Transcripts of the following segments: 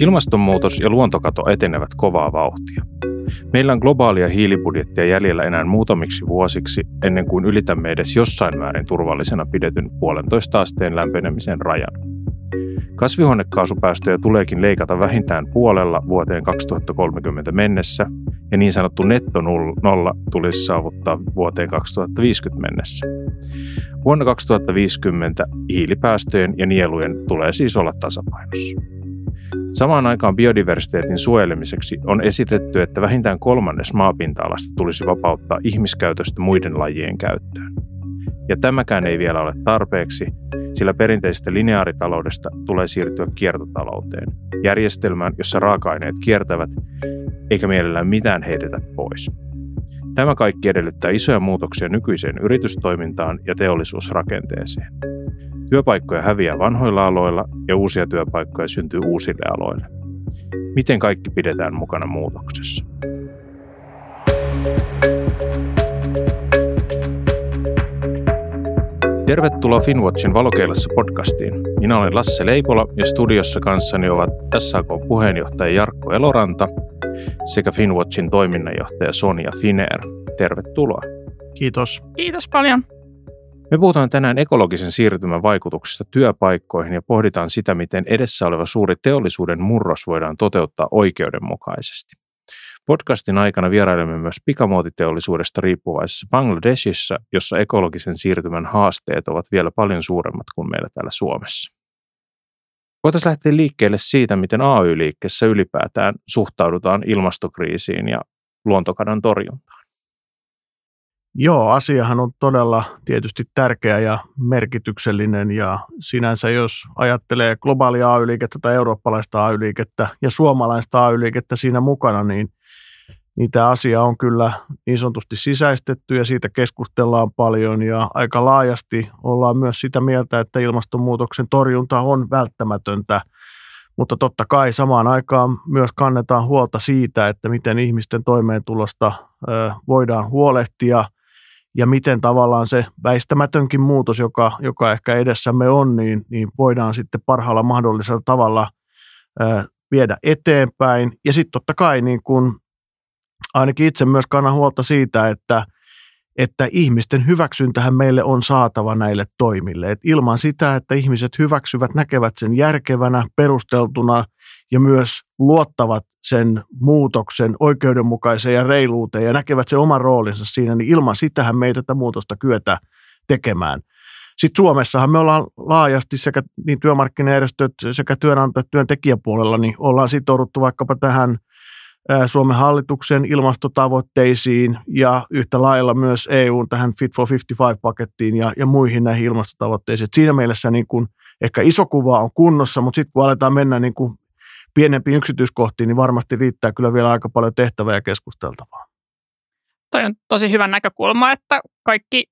Ilmastonmuutos ja luontokato etenevät kovaa vauhtia. Meillä on globaalia hiilibudjettia jäljellä enää muutamiksi vuosiksi ennen kuin ylitämme edes jossain määrin turvallisena pidetyn puolentoista asteen lämpenemisen rajan. Kasvihuonekaasupäästöjä tuleekin leikata vähintään puolella vuoteen 2030 mennessä ja niin sanottu netto nolla tulisi saavuttaa vuoteen 2050 mennessä. Vuonna 2050 hiilipäästöjen ja nielujen tulee siis olla tasapainossa. Samaan aikaan biodiversiteetin suojelemiseksi on esitetty, että vähintään kolmannes maapinta-alasta tulisi vapauttaa ihmiskäytöstä muiden lajien käyttöön. Ja tämäkään ei vielä ole tarpeeksi, sillä perinteisestä lineaaritaloudesta tulee siirtyä kiertotalouteen, järjestelmään, jossa raaka-aineet kiertävät eikä mielellään mitään heitetä pois. Tämä kaikki edellyttää isoja muutoksia nykyiseen yritystoimintaan ja teollisuusrakenteeseen. Työpaikkoja häviää vanhoilla aloilla ja uusia työpaikkoja syntyy uusille aloille. Miten kaikki pidetään mukana muutoksessa? Tervetuloa Finwatchin valokeilassa podcastiin. Minä olen Lasse Leipola ja studiossa kanssani ovat SAK puheenjohtaja Jarkko Eloranta sekä Finwatchin toiminnanjohtaja Sonja Finer. Tervetuloa. Kiitos. Kiitos paljon. Me puhutaan tänään ekologisen siirtymän vaikutuksista työpaikkoihin ja pohditaan sitä, miten edessä oleva suuri teollisuuden murros voidaan toteuttaa oikeudenmukaisesti. Podcastin aikana vierailemme myös pikamuotiteollisuudesta riippuvaisessa Bangladesissa, jossa ekologisen siirtymän haasteet ovat vielä paljon suuremmat kuin meillä täällä Suomessa. Voitaisiin lähteä liikkeelle siitä, miten AY-liikkeessä ylipäätään suhtaudutaan ilmastokriisiin ja luontokadon torjuntaan. Joo, asiahan on todella tietysti tärkeä ja merkityksellinen ja sinänsä jos ajattelee globaalia AY-liikettä tai eurooppalaista AY-liikettä ja suomalaista AY-liikettä siinä mukana, niin, niin tämä asia on kyllä niin sanotusti sisäistetty ja siitä keskustellaan paljon ja aika laajasti ollaan myös sitä mieltä, että ilmastonmuutoksen torjunta on välttämätöntä – mutta totta kai samaan aikaan myös kannetaan huolta siitä, että miten ihmisten toimeentulosta voidaan huolehtia – ja miten tavallaan se väistämätönkin muutos, joka, joka ehkä edessämme on, niin, niin voidaan sitten parhaalla mahdollisella tavalla ää, viedä eteenpäin. Ja sitten totta kai niin kun, ainakin itse myös kannan huolta siitä, että, että ihmisten hyväksyntähän meille on saatava näille toimille. Et ilman sitä, että ihmiset hyväksyvät, näkevät sen järkevänä, perusteltuna ja myös luottavat sen muutoksen oikeudenmukaiseen ja reiluuteen ja näkevät sen oman roolinsa siinä, niin ilman sitähän me ei tätä muutosta kyetä tekemään. Sitten Suomessahan me ollaan laajasti sekä niin työmarkkinajärjestöt sekä työnantajat työntekijäpuolella, niin ollaan sitouduttu vaikkapa tähän Suomen hallituksen ilmastotavoitteisiin ja yhtä lailla myös EUn tähän Fit for 55-pakettiin ja, ja muihin näihin ilmastotavoitteisiin. Et siinä mielessä niin kun ehkä iso kuva on kunnossa, mutta sitten kun aletaan mennä niin kun pienempiin yksityiskohtiin, niin varmasti riittää kyllä vielä aika paljon tehtävää ja keskusteltavaa. Toi on tosi hyvä näkökulma, että kaikki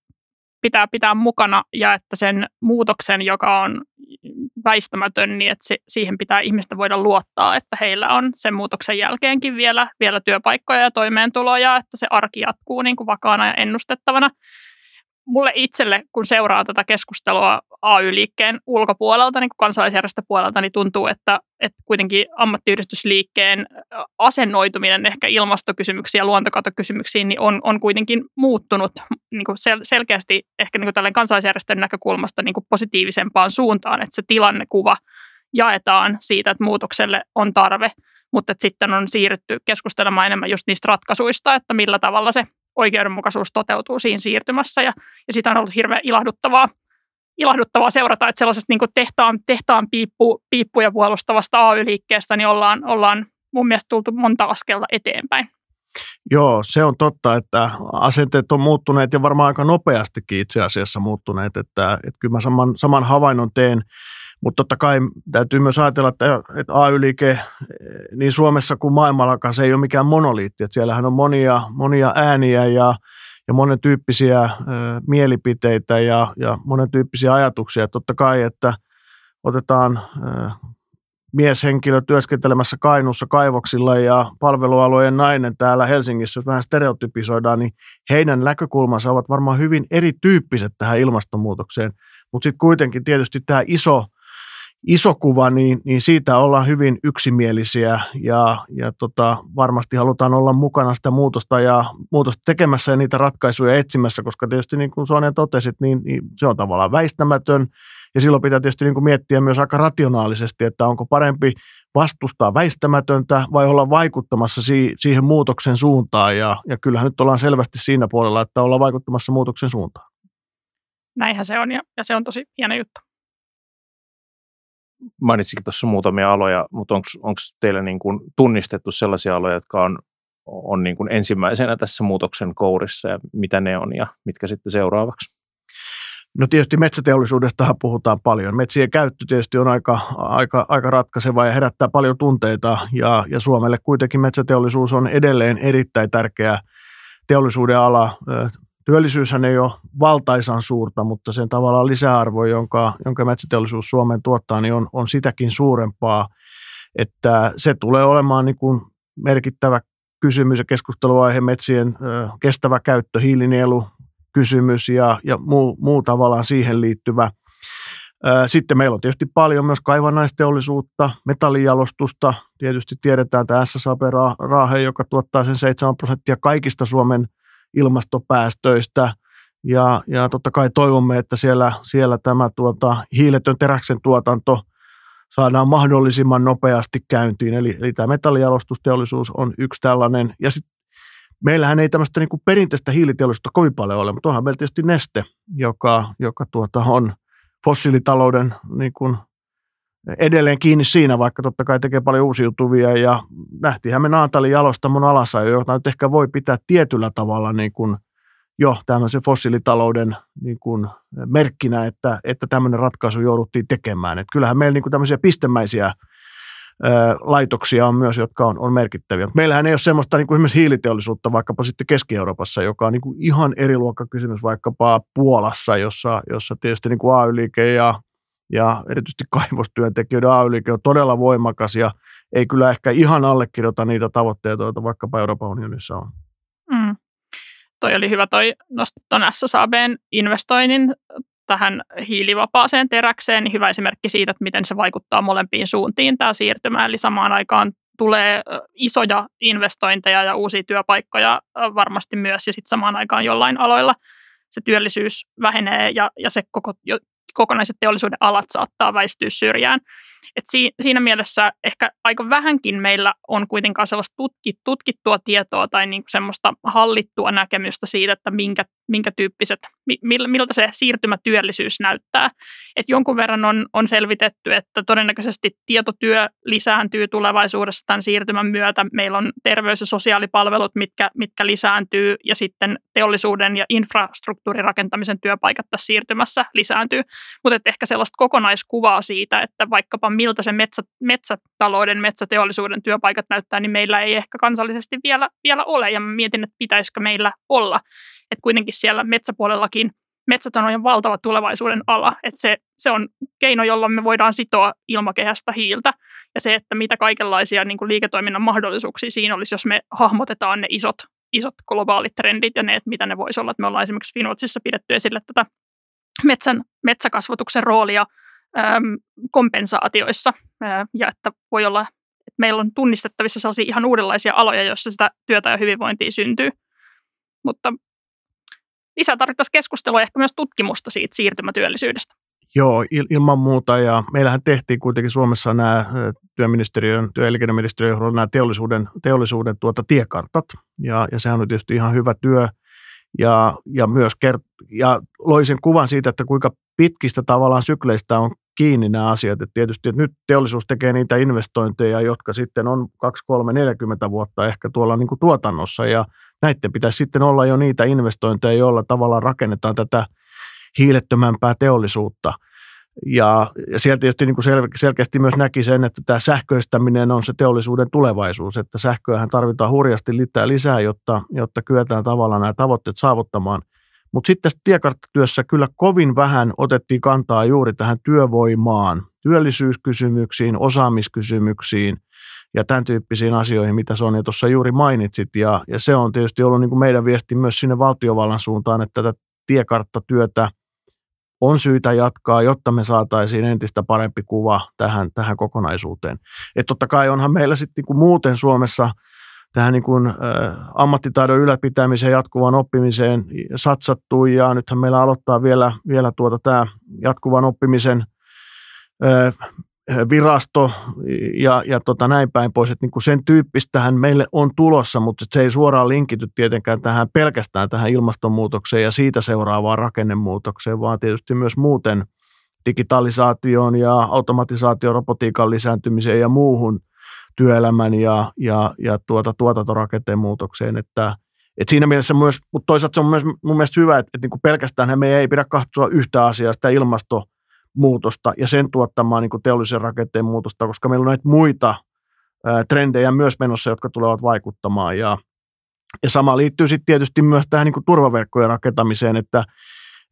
pitää pitää mukana ja että sen muutoksen, joka on väistämätön, niin että siihen pitää ihmistä voida luottaa, että heillä on sen muutoksen jälkeenkin vielä, vielä työpaikkoja ja toimeentuloja, että se arki jatkuu niin kuin vakaana ja ennustettavana mulle itselle, kun seuraa tätä keskustelua AY-liikkeen ulkopuolelta, niin kansalaisjärjestöpuolelta, niin tuntuu, että, että kuitenkin ammattiyhdistysliikkeen asennoituminen ehkä ilmastokysymyksiin ja luontokatokysymyksiin niin on, on kuitenkin muuttunut niin kuin sel- selkeästi ehkä niin kuin kansalaisjärjestön näkökulmasta niin kuin positiivisempaan suuntaan, että se tilannekuva jaetaan siitä, että muutokselle on tarve, mutta sitten on siirrytty keskustelemaan enemmän just niistä ratkaisuista, että millä tavalla se oikeudenmukaisuus toteutuu siinä siirtymässä. Ja, ja sitä on ollut hirveän ilahduttavaa, ilahduttavaa seurata, että sellaisesta niin tehtaan, tehtaan piippu, piippuja puolustavasta AY-liikkeestä niin ollaan, ollaan mun mielestä tultu monta askelta eteenpäin. Joo, se on totta, että asenteet on muuttuneet ja varmaan aika nopeastikin itse asiassa muuttuneet. Että, että kyllä mä saman, saman havainnon teen mutta totta kai täytyy myös ajatella, että, että AY-liike niin Suomessa kuin maailmallakaan se ei ole mikään monoliitti. Että siellähän on monia, monia ääniä ja, ja monen tyyppisiä ö, mielipiteitä ja, ja monen tyyppisiä ajatuksia. Totta kai, että otetaan ö, mieshenkilö työskentelemässä Kainuussa kaivoksilla ja palvelualueen nainen täällä Helsingissä, jos vähän stereotypisoidaan, niin heidän näkökulmansa ovat varmaan hyvin erityyppiset tähän ilmastonmuutokseen. Mutta sitten kuitenkin tietysti tämä iso iso kuva, niin, niin siitä ollaan hyvin yksimielisiä ja, ja tota, varmasti halutaan olla mukana sitä muutosta ja muutosta tekemässä ja niitä ratkaisuja etsimässä, koska tietysti niin kuin Sonja totesit, niin, niin se on tavallaan väistämätön. Ja silloin pitää tietysti niin kuin miettiä myös aika rationaalisesti, että onko parempi vastustaa väistämätöntä vai olla vaikuttamassa si- siihen muutoksen suuntaan. Ja, ja kyllähän nyt ollaan selvästi siinä puolella, että ollaan vaikuttamassa muutoksen suuntaan. Näinhän se on ja, ja se on tosi hieno juttu mainitsikin tuossa muutamia aloja, mutta onko teillä niin kuin tunnistettu sellaisia aloja, jotka on, on niin kuin ensimmäisenä tässä muutoksen kourissa ja mitä ne on ja mitkä sitten seuraavaksi? No tietysti metsäteollisuudesta puhutaan paljon. Metsien käyttö tietysti on aika, aika, aika ratkaiseva ja herättää paljon tunteita ja, ja Suomelle kuitenkin metsäteollisuus on edelleen erittäin tärkeä teollisuuden ala. Työllisyyshän ei ole valtaisan suurta, mutta sen tavallaan lisäarvo, jonka, jonka metsäteollisuus Suomeen tuottaa, niin on, on sitäkin suurempaa, että se tulee olemaan niin kuin merkittävä kysymys ja keskusteluaihe metsien ö, kestävä käyttö, hiilinielu, kysymys ja, ja muu, muu tavallaan siihen liittyvä. Sitten meillä on tietysti paljon myös kaivannaisteollisuutta, metallijalostusta. Tietysti tiedetään tämä SSAB-raahe, joka tuottaa sen 7 prosenttia kaikista Suomen ilmastopäästöistä. Ja, ja totta kai toivomme, että siellä, siellä tämä tuota, hiiletön teräksen tuotanto saadaan mahdollisimman nopeasti käyntiin. Eli, eli tämä metallijalostusteollisuus on yksi tällainen. Ja sitten meillähän ei tämmöistä niin perinteistä hiiliteollisuutta kovin paljon ole, mutta onhan meillä tietysti neste, joka, joka tuota on fossiilitalouden niin kuin edelleen kiinni siinä, vaikka totta kai tekee paljon uusiutuvia ja nähtiinhän me Naantalin jalostamon alassa, jota nyt ehkä voi pitää tietyllä tavalla niin kuin jo tämmöisen fossiilitalouden niin kuin merkkinä, että, että tämmöinen ratkaisu jouduttiin tekemään. Et kyllähän meillä niin kuin tämmöisiä pistemäisiä laitoksia on myös, jotka on, on merkittäviä. Meillähän ei ole semmoista niin kuin esimerkiksi hiiliteollisuutta vaikkapa sitten Keski-Euroopassa, joka on niin kuin ihan eri luokkakysymys vaikkapa Puolassa, jossa, jossa tietysti niin kuin AY-liike ja, ja erityisesti kaivostyöntekijöiden AY-liike on todella voimakas ja ei kyllä ehkä ihan allekirjoita niitä tavoitteita, joita vaikkapa Euroopan unionissa on. Mm. Toi oli hyvä toi nostaa tuon SSABn investoinnin tähän hiilivapaaseen teräkseen, niin hyvä esimerkki siitä, että miten se vaikuttaa molempiin suuntiin tämä siirtymä. Eli samaan aikaan tulee isoja investointeja ja uusia työpaikkoja varmasti myös, ja sitten samaan aikaan jollain aloilla se työllisyys vähenee ja, ja se koko kokonaiset teollisuuden alat saattaa väistyä syrjään. Et siinä mielessä ehkä aika vähänkin meillä on kuitenkaan sellaista tutkittua tietoa tai niinku semmoista hallittua näkemystä siitä, että minkä, minkä tyyppiset, miltä se siirtymätyöllisyys näyttää. Et jonkun verran on, on selvitetty, että todennäköisesti tietotyö lisääntyy tulevaisuudessa tämän siirtymän myötä. Meillä on terveys- ja sosiaalipalvelut, mitkä, mitkä lisääntyy ja sitten teollisuuden ja infrastruktuurirakentamisen työpaikat tässä siirtymässä lisääntyy. Mutta ehkä sellaista kokonaiskuvaa siitä, että vaikkapa miltä se metsä, metsätalouden, metsäteollisuuden työpaikat näyttää, niin meillä ei ehkä kansallisesti vielä, vielä ole. Ja mietin, että pitäisikö meillä olla. Että kuitenkin siellä metsäpuolellakin metsät on ihan valtava tulevaisuuden ala. Että se, se on keino, jolla me voidaan sitoa ilmakehästä hiiltä. Ja se, että mitä kaikenlaisia niin kuin liiketoiminnan mahdollisuuksia siinä olisi, jos me hahmotetaan ne isot, isot globaalit trendit ja ne, että mitä ne voisi olla. Että me ollaan esimerkiksi Finwatchissa pidetty esille tätä metsän, metsäkasvatuksen roolia äm, kompensaatioissa ää, ja että voi olla, että meillä on tunnistettavissa sellaisia ihan uudenlaisia aloja, joissa sitä työtä ja hyvinvointia syntyy. Mutta lisää tarvittaisiin keskustelua ja ehkä myös tutkimusta siitä siirtymätyöllisyydestä. Joo, il, ilman muuta. Ja meillähän tehtiin kuitenkin Suomessa nämä työministeriön, työ- ja nämä teollisuuden, teollisuuden tuota tiekartat. Ja, ja sehän on tietysti ihan hyvä työ – ja, ja myös kert- ja loi sen kuvan siitä, että kuinka pitkistä tavallaan sykleistä on kiinni nämä asiat. Et tietysti että nyt teollisuus tekee niitä investointeja, jotka sitten on 2, 3, 40 vuotta ehkä tuolla niin kuin tuotannossa ja näiden pitäisi sitten olla jo niitä investointeja, joilla tavallaan rakennetaan tätä hiilettömämpää teollisuutta – ja, ja sieltä tietysti niin kuin sel, selkeästi myös näki sen, että tämä sähköistäminen on se teollisuuden tulevaisuus, että sähköähän tarvitaan hurjasti lisää, lisää jotta, jotta kyetään tavallaan nämä tavoitteet saavuttamaan. Mutta sitten tässä tiekarttatyössä kyllä kovin vähän otettiin kantaa juuri tähän työvoimaan, työllisyyskysymyksiin, osaamiskysymyksiin ja tämän tyyppisiin asioihin, mitä Sonja tuossa juuri mainitsit. Ja, ja se on tietysti ollut niin kuin meidän viesti myös sinne valtiovallan suuntaan, että tätä tiekarttatyötä – on syytä jatkaa, jotta me saataisiin entistä parempi kuva tähän, tähän kokonaisuuteen. Et totta kai onhan meillä sitten niin muuten Suomessa tähän niin kuin, ä, ammattitaidon ylläpitämiseen, jatkuvaan oppimiseen satsattu ja nythän meillä aloittaa vielä, vielä tuota tämä jatkuvan oppimisen virasto ja, ja tota näin päin pois, että niin kuin sen tyyppistähän meille on tulossa, mutta se ei suoraan linkity tietenkään tähän pelkästään tähän ilmastonmuutokseen ja siitä seuraavaan rakennemuutokseen, vaan tietysti myös muuten digitalisaation ja automatisaation, robotiikan lisääntymiseen ja muuhun työelämän ja, ja, ja tuota, tuotantorakenteen muutokseen, että et siinä mielessä myös, mutta toisaalta se on myös mun mielestä hyvä, että, että niin pelkästään me ei pidä katsoa yhtä asiaa, sitä ilmasto muutosta ja sen tuottamaa niin kuin teollisen rakenteen muutosta, koska meillä on näitä muita trendejä myös menossa, jotka tulevat vaikuttamaan. Ja, ja sama liittyy sitten tietysti myös tähän niin kuin turvaverkkojen rakentamiseen, että,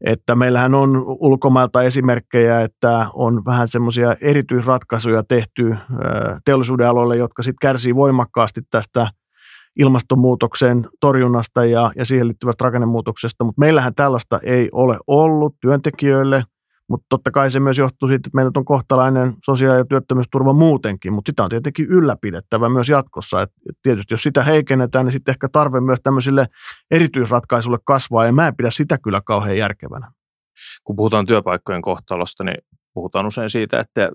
että meillähän on ulkomailta esimerkkejä, että on vähän semmoisia erityisratkaisuja tehty teollisuuden aloille, jotka sitten kärsii voimakkaasti tästä ilmastonmuutoksen torjunnasta ja, ja siihen liittyvästä rakennemuutoksesta, mutta meillähän tällaista ei ole ollut työntekijöille – mutta totta kai se myös johtuu siitä, että meillä on kohtalainen sosiaali- ja työttömyysturva muutenkin, mutta sitä on tietenkin ylläpidettävä myös jatkossa. Et tietysti jos sitä heikennetään, niin sitten ehkä tarve myös tämmöisille erityisratkaisuille kasvaa, ja mä en pidä sitä kyllä kauhean järkevänä. Kun puhutaan työpaikkojen kohtalosta, niin puhutaan usein siitä, että,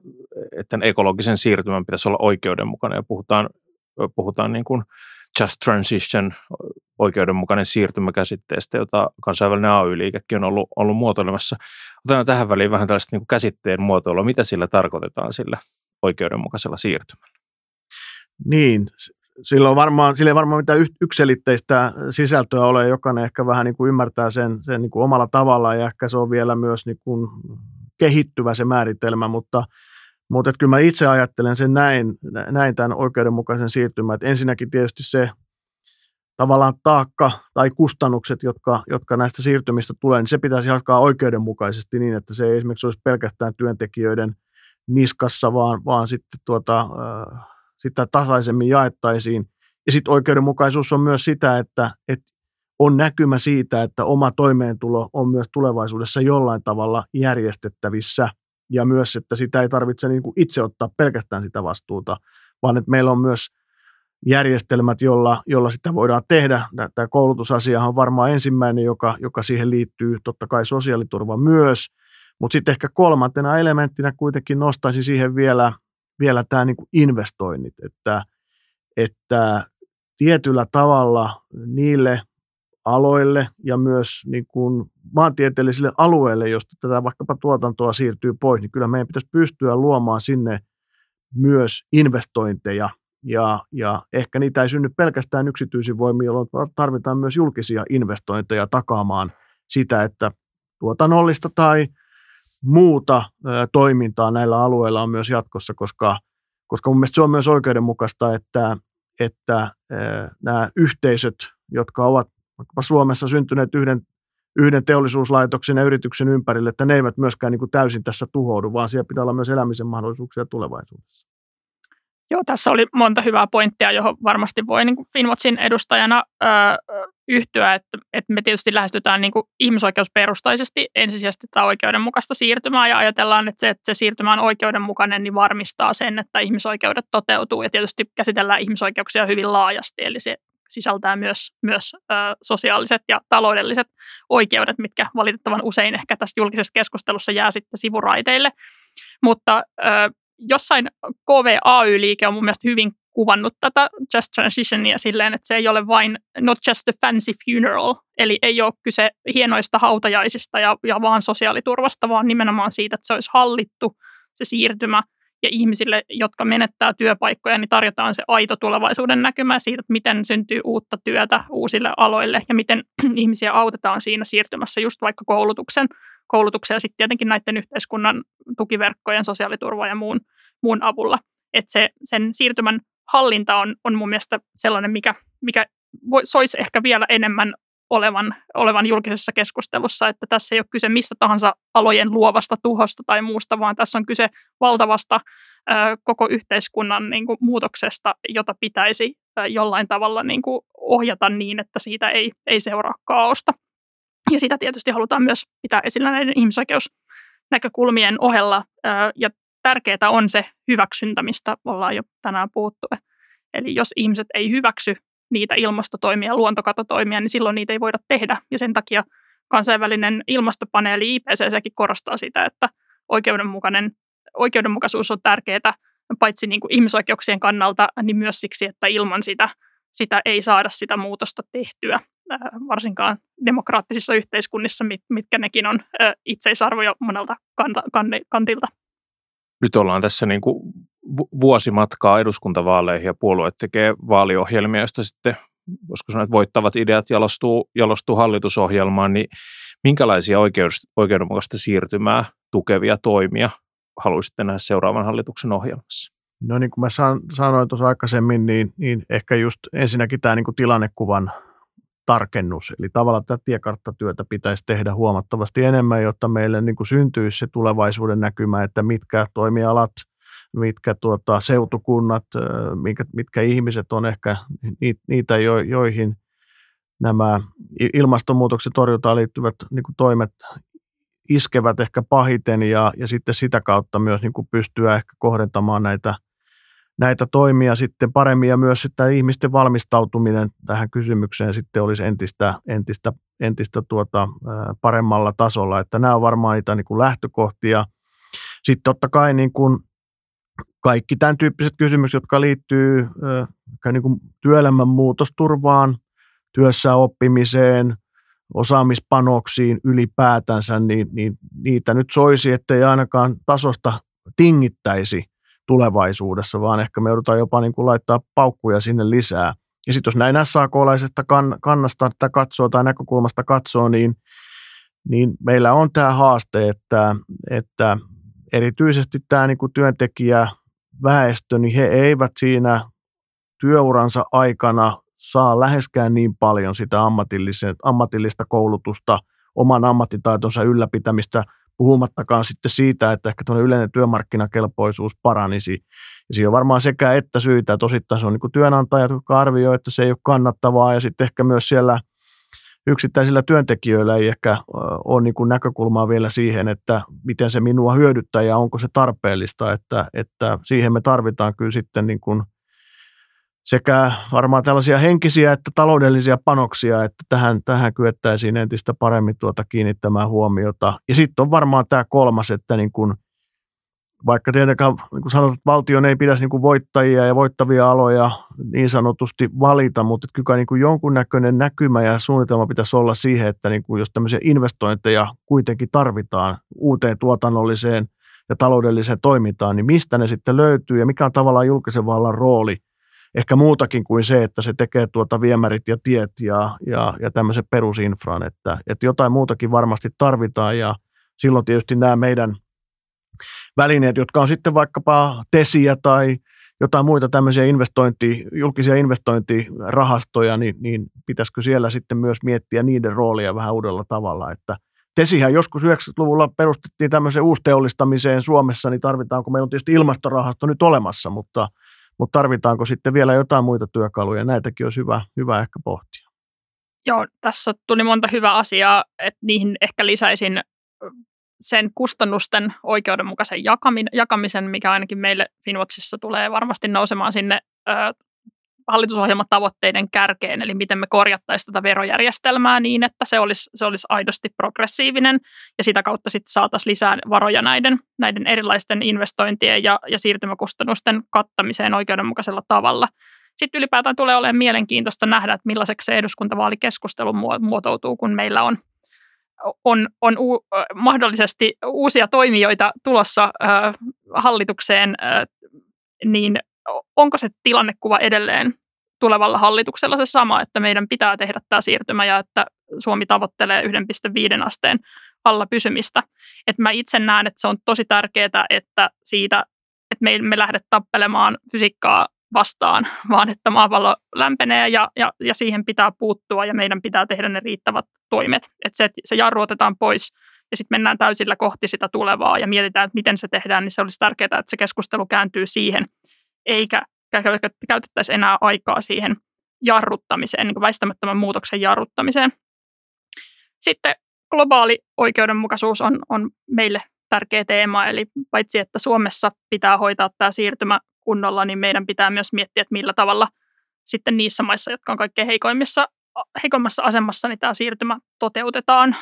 että ekologisen siirtymän pitäisi olla oikeudenmukainen, ja puhutaan, puhutaan niin kuin just transition oikeudenmukainen siirtymä käsitteestä, jota kansainvälinen AY-liikekin on ollut, ollut muotoilemassa. Otetaan tähän väliin vähän tällaista niin kuin käsitteen muotoilua. Mitä sillä tarkoitetaan sillä oikeudenmukaisella siirtymällä? Niin, sillä, on varmaan, sillä ei varmaan mitään yksilitteistä sisältöä ole. Jokainen ehkä vähän niin kuin ymmärtää sen, sen niin kuin omalla tavallaan ja ehkä se on vielä myös niin kuin kehittyvä se määritelmä, mutta mutta kyllä mä itse ajattelen sen näin, näin tämän oikeudenmukaisen siirtymän, että ensinnäkin tietysti se tavallaan taakka tai kustannukset, jotka, jotka näistä siirtymistä tulee, niin se pitäisi jakaa oikeudenmukaisesti niin, että se ei esimerkiksi olisi pelkästään työntekijöiden niskassa, vaan, vaan sitten tuota, äh, sitä tasaisemmin jaettaisiin. Ja sitten oikeudenmukaisuus on myös sitä, että, että on näkymä siitä, että oma toimeentulo on myös tulevaisuudessa jollain tavalla järjestettävissä ja myös, että sitä ei tarvitse niin kuin itse ottaa pelkästään sitä vastuuta, vaan että meillä on myös järjestelmät, jolla, jolla sitä voidaan tehdä. Tämä koulutusasia on varmaan ensimmäinen, joka, joka siihen liittyy, totta kai sosiaaliturva myös, mutta sitten ehkä kolmantena elementtinä kuitenkin nostaisin siihen vielä, vielä tämä niin kuin investoinnit, että, että tietyllä tavalla niille aloille ja myös niin kuin maantieteellisille alueille, josta tätä vaikkapa tuotantoa siirtyy pois, niin kyllä meidän pitäisi pystyä luomaan sinne myös investointeja ja, ja ehkä niitä ei synny pelkästään yksityisin voimin, jolloin tarvitaan myös julkisia investointeja takaamaan sitä, että tuotannollista tai muuta toimintaa näillä alueilla on myös jatkossa, koska, koska mun mielestä se on myös oikeudenmukaista, että, että nämä yhteisöt, jotka ovat vaikkapa Suomessa syntyneet yhden, yhden teollisuuslaitoksen ja yrityksen ympärille, että ne eivät myöskään niin kuin täysin tässä tuhoudu, vaan siellä pitää olla myös elämisen mahdollisuuksia tulevaisuudessa. Joo, tässä oli monta hyvää pointtia, johon varmasti voi niin kuin Finwatchin edustajana öö, yhtyä, että, että me tietysti lähestytään niin kuin ihmisoikeusperustaisesti ensisijaisesti tätä oikeudenmukaista siirtymää ja ajatellaan, että se, että se siirtymä on oikeudenmukainen, niin varmistaa sen, että ihmisoikeudet toteutuu ja tietysti käsitellään ihmisoikeuksia hyvin laajasti, eli se sisältää myös, myös ö, sosiaaliset ja taloudelliset oikeudet, mitkä valitettavan usein ehkä tässä julkisessa keskustelussa jää sitten sivuraiteille. Mutta ö, jossain KVAY-liike on mun mielestä hyvin kuvannut tätä Just Transitionia silleen, että se ei ole vain not just a fancy funeral, eli ei ole kyse hienoista hautajaisista ja, ja vaan sosiaaliturvasta, vaan nimenomaan siitä, että se olisi hallittu se siirtymä ja ihmisille, jotka menettää työpaikkoja, niin tarjotaan se aito tulevaisuuden näkymä siitä, että miten syntyy uutta työtä uusille aloille ja miten ihmisiä autetaan siinä siirtymässä just vaikka koulutuksen, koulutuksen ja sitten tietenkin näiden yhteiskunnan tukiverkkojen, sosiaaliturva ja muun, muun avulla. Että se, sen siirtymän hallinta on, on mun mielestä sellainen, mikä, mikä voi, soisi ehkä vielä enemmän olevan, olevan julkisessa keskustelussa, että tässä ei ole kyse mistä tahansa alojen luovasta tuhosta tai muusta, vaan tässä on kyse valtavasta ö, koko yhteiskunnan niin kuin, muutoksesta, jota pitäisi ö, jollain tavalla niin kuin, ohjata niin, että siitä ei, ei seuraa kaaosta. Ja sitä tietysti halutaan myös pitää esillä näiden ihmisoikeus, näkökulmien ohella. Ja tärkeää on se hyväksyntä, mistä ollaan jo tänään puhuttu. Eli jos ihmiset ei hyväksy niitä ilmastotoimia, luontokatotoimia, niin silloin niitä ei voida tehdä. Ja sen takia kansainvälinen ilmastopaneeli IPCCkin korostaa sitä, että oikeudenmukainen, oikeudenmukaisuus on tärkeää paitsi niin kuin ihmisoikeuksien kannalta, niin myös siksi, että ilman sitä, sitä ei saada sitä muutosta tehtyä, varsinkaan demokraattisissa yhteiskunnissa, mitkä nekin on itseisarvoja monelta kantilta. Nyt ollaan tässä niin kuin vuosimatkaa eduskuntavaaleihin ja puolueet tekee vaaliohjelmia, joista sitten voisiko sanoa, että voittavat ideat jalostuu, jalostuu hallitusohjelmaan, niin minkälaisia oikeus, oikeudenmukaista siirtymää tukevia toimia haluaisitte nähdä seuraavan hallituksen ohjelmassa? No niin kuin mä san, sanoin tuossa aikaisemmin, niin, niin ehkä just ensinnäkin tämä niin kuin tilannekuvan tarkennus. Eli tavallaan tätä tiekarttatyötä pitäisi tehdä huomattavasti enemmän, jotta meille niin kuin syntyisi se tulevaisuuden näkymä, että mitkä toimialat, mitkä tuota, seutukunnat, mitkä, mitkä ihmiset on ehkä niitä, jo, joihin nämä ilmastonmuutoksen torjuntaan liittyvät niin kuin toimet iskevät ehkä pahiten ja, ja sitten sitä kautta myös niin kuin pystyä ehkä kohdentamaan näitä, näitä toimia sitten paremmin ja myös että ihmisten valmistautuminen tähän kysymykseen sitten olisi entistä, entistä, entistä tuota, paremmalla tasolla, että nämä on varmaan niitä niin kuin lähtökohtia. Sitten totta kai niin kuin kaikki tämän tyyppiset kysymykset, jotka liittyy niin kuin työelämän muutosturvaan, työssä oppimiseen – osaamispanoksiin ylipäätänsä, niin, niin niitä nyt soisi, ettei ainakaan tasosta tingittäisi tulevaisuudessa, vaan ehkä me joudutaan jopa niin kuin laittaa paukkuja sinne lisää. Ja sitten jos näin SAK-laisesta kann, kannasta tai katsoo tai näkökulmasta katsoo, niin, niin meillä on tämä haaste, että, että erityisesti tämä niin kuin työntekijä väestö, niin he eivät siinä työuransa aikana saa läheskään niin paljon sitä ammatillista koulutusta, oman ammattitaitonsa ylläpitämistä, puhumattakaan sitten siitä, että ehkä tuonne yleinen työmarkkinakelpoisuus paranisi. Ja siinä on varmaan sekä että syitä, että osittain se on niin työnantajat, jotka arvioivat, että se ei ole kannattavaa, ja sitten ehkä myös siellä yksittäisillä työntekijöillä ei ehkä ole niin näkökulmaa vielä siihen, että miten se minua hyödyttää ja onko se tarpeellista, että, että siihen me tarvitaan kyllä sitten niin kuin – sekä varmaan tällaisia henkisiä että taloudellisia panoksia, että tähän, tähän kyettäisiin entistä paremmin tuota kiinnittämään huomiota. Ja sitten on varmaan tämä kolmas, että niin kun, vaikka tietenkään niin kuin sanot, että valtion ei pitäisi niin voittajia ja voittavia aloja niin sanotusti valita, mutta kyllä niin kuin jonkunnäköinen näkymä ja suunnitelma pitäisi olla siihen, että niin kuin jos tämmöisiä investointeja kuitenkin tarvitaan uuteen tuotannolliseen ja taloudelliseen toimintaan, niin mistä ne sitten löytyy ja mikä on tavallaan julkisen vallan rooli – ehkä muutakin kuin se, että se tekee tuota viemärit ja tiet ja, ja, ja tämmöisen perusinfran, että, että jotain muutakin varmasti tarvitaan. Ja silloin tietysti nämä meidän välineet, jotka on sitten vaikkapa tesiä tai jotain muita tämmöisiä investointi, julkisia investointirahastoja, niin, niin pitäisikö siellä sitten myös miettiä niiden roolia vähän uudella tavalla, että Tesihän joskus 90-luvulla perustettiin tämmöiseen uusteollistamiseen Suomessa, niin tarvitaanko, meillä on tietysti ilmastorahasto nyt olemassa, mutta – mutta tarvitaanko sitten vielä jotain muita työkaluja? Näitäkin olisi hyvä, hyvä ehkä pohtia. Joo, tässä tuli monta hyvää asiaa, että niihin ehkä lisäisin sen kustannusten oikeudenmukaisen jakamisen, mikä ainakin meille Finwatchissa tulee varmasti nousemaan sinne hallitusohjelmatavoitteiden kärkeen, eli miten me korjattaisiin tätä verojärjestelmää niin, että se olisi, se olisi aidosti progressiivinen ja sitä kautta sitten saataisiin lisää varoja näiden, näiden erilaisten investointien ja, ja siirtymäkustannusten kattamiseen oikeudenmukaisella tavalla. Sitten ylipäätään tulee olemaan mielenkiintoista nähdä, että millaiseksi se eduskuntavaalikeskustelu muotoutuu, kun meillä on on, on u, mahdollisesti uusia toimijoita tulossa äh, hallitukseen, äh, niin onko se tilannekuva edelleen tulevalla hallituksella se sama, että meidän pitää tehdä tämä siirtymä ja että Suomi tavoittelee 1,5 asteen alla pysymistä. Et mä itse näen, että se on tosi tärkeää, että siitä, että me me lähde tappelemaan fysiikkaa vastaan, vaan että maapallo lämpenee ja, ja, ja siihen pitää puuttua ja meidän pitää tehdä ne riittävät toimet. Että se, että se jarru otetaan pois ja sitten mennään täysillä kohti sitä tulevaa ja mietitään, että miten se tehdään, niin se olisi tärkeää, että se keskustelu kääntyy siihen, eikä käytettäisiin enää aikaa siihen jarruttamiseen, niin kuin väistämättömän muutoksen jarruttamiseen. Sitten globaali oikeudenmukaisuus on, on meille tärkeä teema. Eli paitsi, että Suomessa pitää hoitaa tämä siirtymä kunnolla, niin meidän pitää myös miettiä, että millä tavalla sitten niissä maissa, jotka on kaikkein heikoimmissa, heikommassa asemassa, niin tämä siirtymä toteutetaan.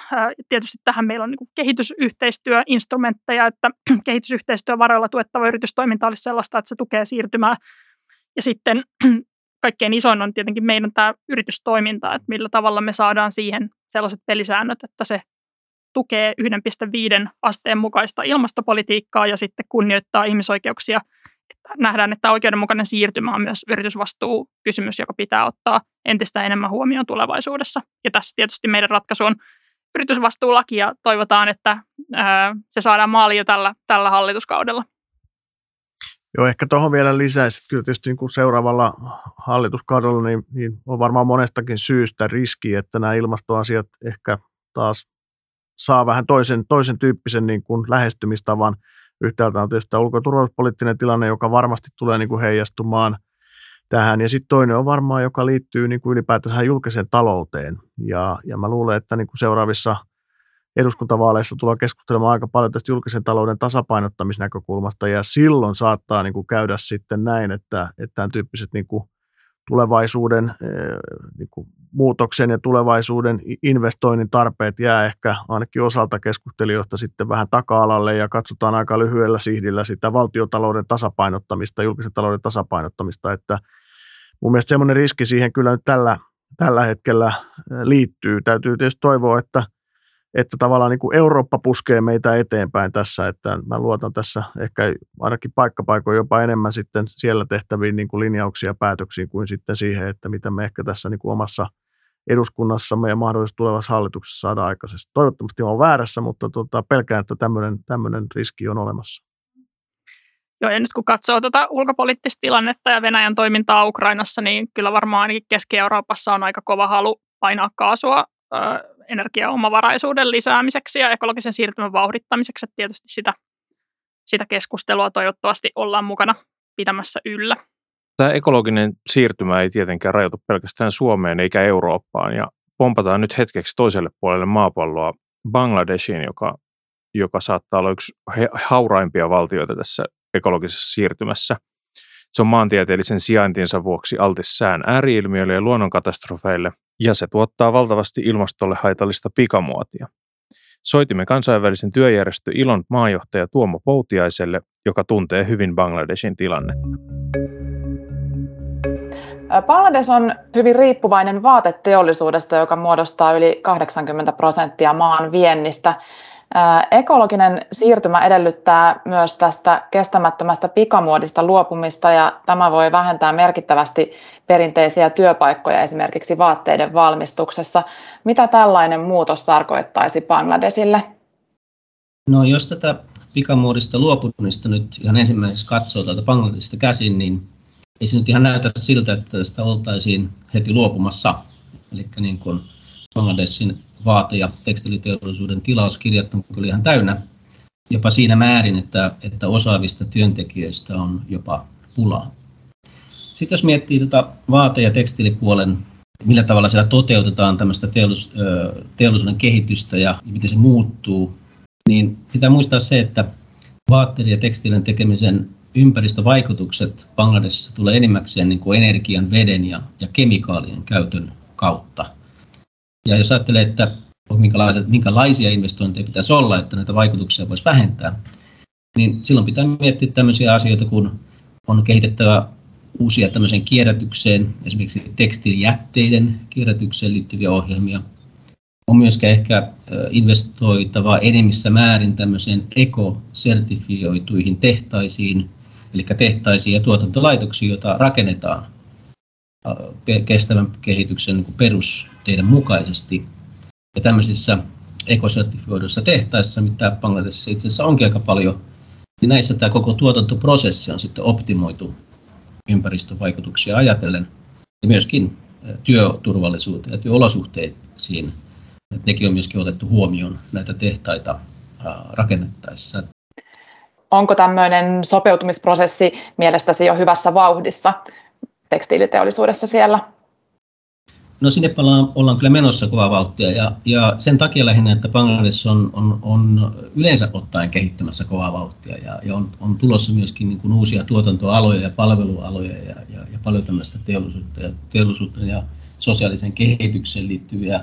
Tietysti tähän meillä on niin kehitysyhteistyöinstrumentteja, että kehitysyhteistyövaroilla tuettava yritystoiminta olisi sellaista, että se tukee siirtymää. Ja sitten kaikkein isoin on tietenkin meidän tämä yritystoiminta, että millä tavalla me saadaan siihen sellaiset pelisäännöt, että se tukee 1,5 asteen mukaista ilmastopolitiikkaa ja sitten kunnioittaa ihmisoikeuksia. Nähdään, että oikeudenmukainen siirtymä on myös yritysvastuukysymys, joka pitää ottaa entistä enemmän huomioon tulevaisuudessa. Ja tässä tietysti meidän ratkaisu on yritysvastuulaki ja toivotaan, että se saadaan maaliin jo tällä, tällä hallituskaudella. Joo, ehkä tuohon vielä lisäisi, että kyllä tietysti niin kuin seuraavalla hallituskaudella niin, niin on varmaan monestakin syystä riski, että nämä ilmastoasiat ehkä taas saa vähän toisen, toisen tyyppisen niin kuin lähestymistavan. Yhtäältä on tietysti tämä tilanne, joka varmasti tulee niin kuin heijastumaan tähän. Ja sitten toinen on varmaan, joka liittyy niin kuin ylipäätänsä julkiseen talouteen. Ja, ja mä luulen, että niin kuin seuraavissa eduskuntavaaleissa tullaan keskustelemaan aika paljon tästä julkisen talouden tasapainottamisnäkökulmasta. Ja silloin saattaa niin kuin käydä sitten näin, että, että tämän tyyppiset niin kuin tulevaisuuden niin kuin muutoksen ja tulevaisuuden investoinnin tarpeet jää ehkä ainakin osalta keskustelijoista sitten vähän taka-alalle ja katsotaan aika lyhyellä sihdillä sitä valtiotalouden tasapainottamista, julkisen talouden tasapainottamista, että mun mielestä semmoinen riski siihen kyllä nyt tällä, tällä hetkellä liittyy. Täytyy tietysti toivoa, että että tavallaan niin kuin Eurooppa puskee meitä eteenpäin tässä, että mä luotan tässä ehkä ainakin paikkapaikoin jopa enemmän sitten siellä tehtäviin niin kuin linjauksia ja päätöksiin kuin sitten siihen, että mitä me ehkä tässä niin kuin omassa eduskunnassamme ja mahdollisesti tulevassa hallituksessa saada aikaisesti. Toivottavasti on väärässä, mutta tota, pelkään, että tämmöinen, tämmöinen riski on olemassa. Joo, ja nyt kun katsoo tuota ulkopoliittista tilannetta ja Venäjän toimintaa Ukrainassa, niin kyllä varmaan ainakin Keski-Euroopassa on aika kova halu painaa kaasua energiaomavaraisuuden lisäämiseksi ja ekologisen siirtymän vauhdittamiseksi. Tietysti sitä, sitä keskustelua toivottavasti ollaan mukana pitämässä yllä. Tämä ekologinen siirtymä ei tietenkään rajoitu pelkästään Suomeen eikä Eurooppaan. Ja pompataan nyt hetkeksi toiselle puolelle maapalloa Bangladeshin, joka, joka saattaa olla yksi hauraimpia valtioita tässä ekologisessa siirtymässä. Se on maantieteellisen sijaintinsa vuoksi altis sään ääriilmiöille ja luonnonkatastrofeille – ja se tuottaa valtavasti ilmastolle haitallista pikamuotia. Soitimme kansainvälisen työjärjestö Ilon maajohtaja Tuomo Poutiaiselle, joka tuntee hyvin Bangladeshin tilannetta. Bangladesh on hyvin riippuvainen vaateteollisuudesta, joka muodostaa yli 80 prosenttia maan viennistä. Ekologinen siirtymä edellyttää myös tästä kestämättömästä pikamuodista luopumista ja tämä voi vähentää merkittävästi perinteisiä työpaikkoja esimerkiksi vaatteiden valmistuksessa. Mitä tällainen muutos tarkoittaisi Bangladesille? No jos tätä pikamuodista luopumista nyt ihan ensimmäiseksi katsoo täältä Bangladesista käsin, niin ei se nyt ihan näytä siltä, että tästä oltaisiin heti luopumassa. Eli niin kuin Bangladesin vaate- ja tekstiliteollisuuden tilauskirjat on kyllä ihan täynnä, jopa siinä määrin, että, että osaavista työntekijöistä on jopa pulaa. Sitten jos miettii tuota vaate- ja tekstiilipuolen, millä tavalla siellä toteutetaan tämmöistä teollis, teollisuuden kehitystä ja miten se muuttuu, niin pitää muistaa se, että vaatteiden ja tekstiilin tekemisen ympäristövaikutukset Bangladesissa tulee enimmäkseen niin kuin energian, veden ja, ja kemikaalien käytön kautta. Ja jos ajattelee, että minkälaisia investointeja pitäisi olla, että näitä vaikutuksia voisi vähentää, niin silloin pitää miettiä tämmöisiä asioita, kun on kehitettävä uusia tämmöiseen kierrätykseen, esimerkiksi tekstiilijätteiden kierrätykseen liittyviä ohjelmia. On myöskään ehkä investoitava enemmissä määrin tämmöiseen ekosertifioituihin tehtaisiin, eli tehtaisiin ja tuotantolaitoksiin, joita rakennetaan kestävän kehityksen niin perusteiden mukaisesti. Ja tämmöisissä ekosertifioiduissa tehtaissa, mitä Bangladesissa itse asiassa onkin aika paljon, niin näissä tämä koko tuotantoprosessi on sitten optimoitu ympäristövaikutuksia ajatellen ja myöskin työturvallisuuteen ja työolosuhteisiin. Että nekin on myöskin otettu huomioon näitä tehtaita rakennettaessa. Onko tämmöinen sopeutumisprosessi mielestäsi jo hyvässä vauhdissa tekstiiliteollisuudessa siellä? No sinne ollaan, ollaan kyllä menossa kovaa vauhtia ja, ja sen takia lähinnä, että Bangladesh on, on, on yleensä ottaen kehittymässä kovaa vauhtia ja, ja on, on tulossa myöskin niin kuin uusia tuotantoaloja ja palvelualoja ja, ja, ja paljon tämmöistä teollisuutta ja, teollisuutta ja sosiaalisen kehitykseen liittyviä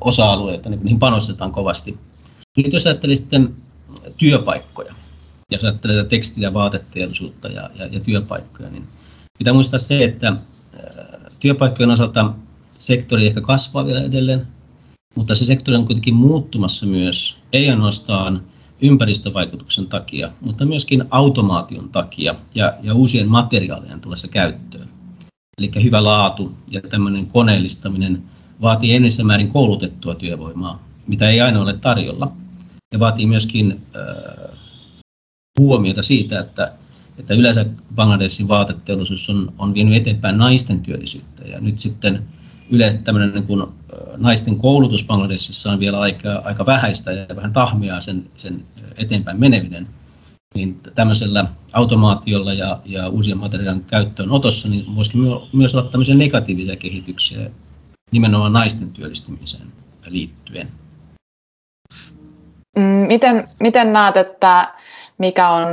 osa-alueita, niin niihin panostetaan kovasti. Nyt jos ajattelee sitten työpaikkoja, jos ajattelee teksti- ja vaateteollisuutta ja, ja, ja työpaikkoja, niin pitää muistaa se, että työpaikkojen osalta sektori ehkä kasvaa vielä edelleen, mutta se sektori on kuitenkin muuttumassa myös, ei ainoastaan ympäristövaikutuksen takia, mutta myöskin automaation takia ja, ja uusien materiaalien tullessa käyttöön. Eli hyvä laatu ja tämmöinen koneellistaminen vaatii enemmän määrin koulutettua työvoimaa, mitä ei aina ole tarjolla. Ja vaatii myöskin äh, huomiota siitä, että, että yleensä Bangladesin vaateteollisuus on, on vienyt eteenpäin naisten työllisyyttä. Ja nyt sitten yle tämmöinen niin kuin, naisten koulutus Bangladesissa on vielä aika, aika vähäistä ja vähän tahmiaa sen, sen eteenpäin menevinen. Niin tämmöisellä automaatiolla ja, ja uusien materiaalien käyttöön otossa niin voisikin myös olla tämmöisiä negatiivisia kehityksiä nimenomaan naisten työllistymiseen liittyen. Mm, miten, miten näet, että mikä on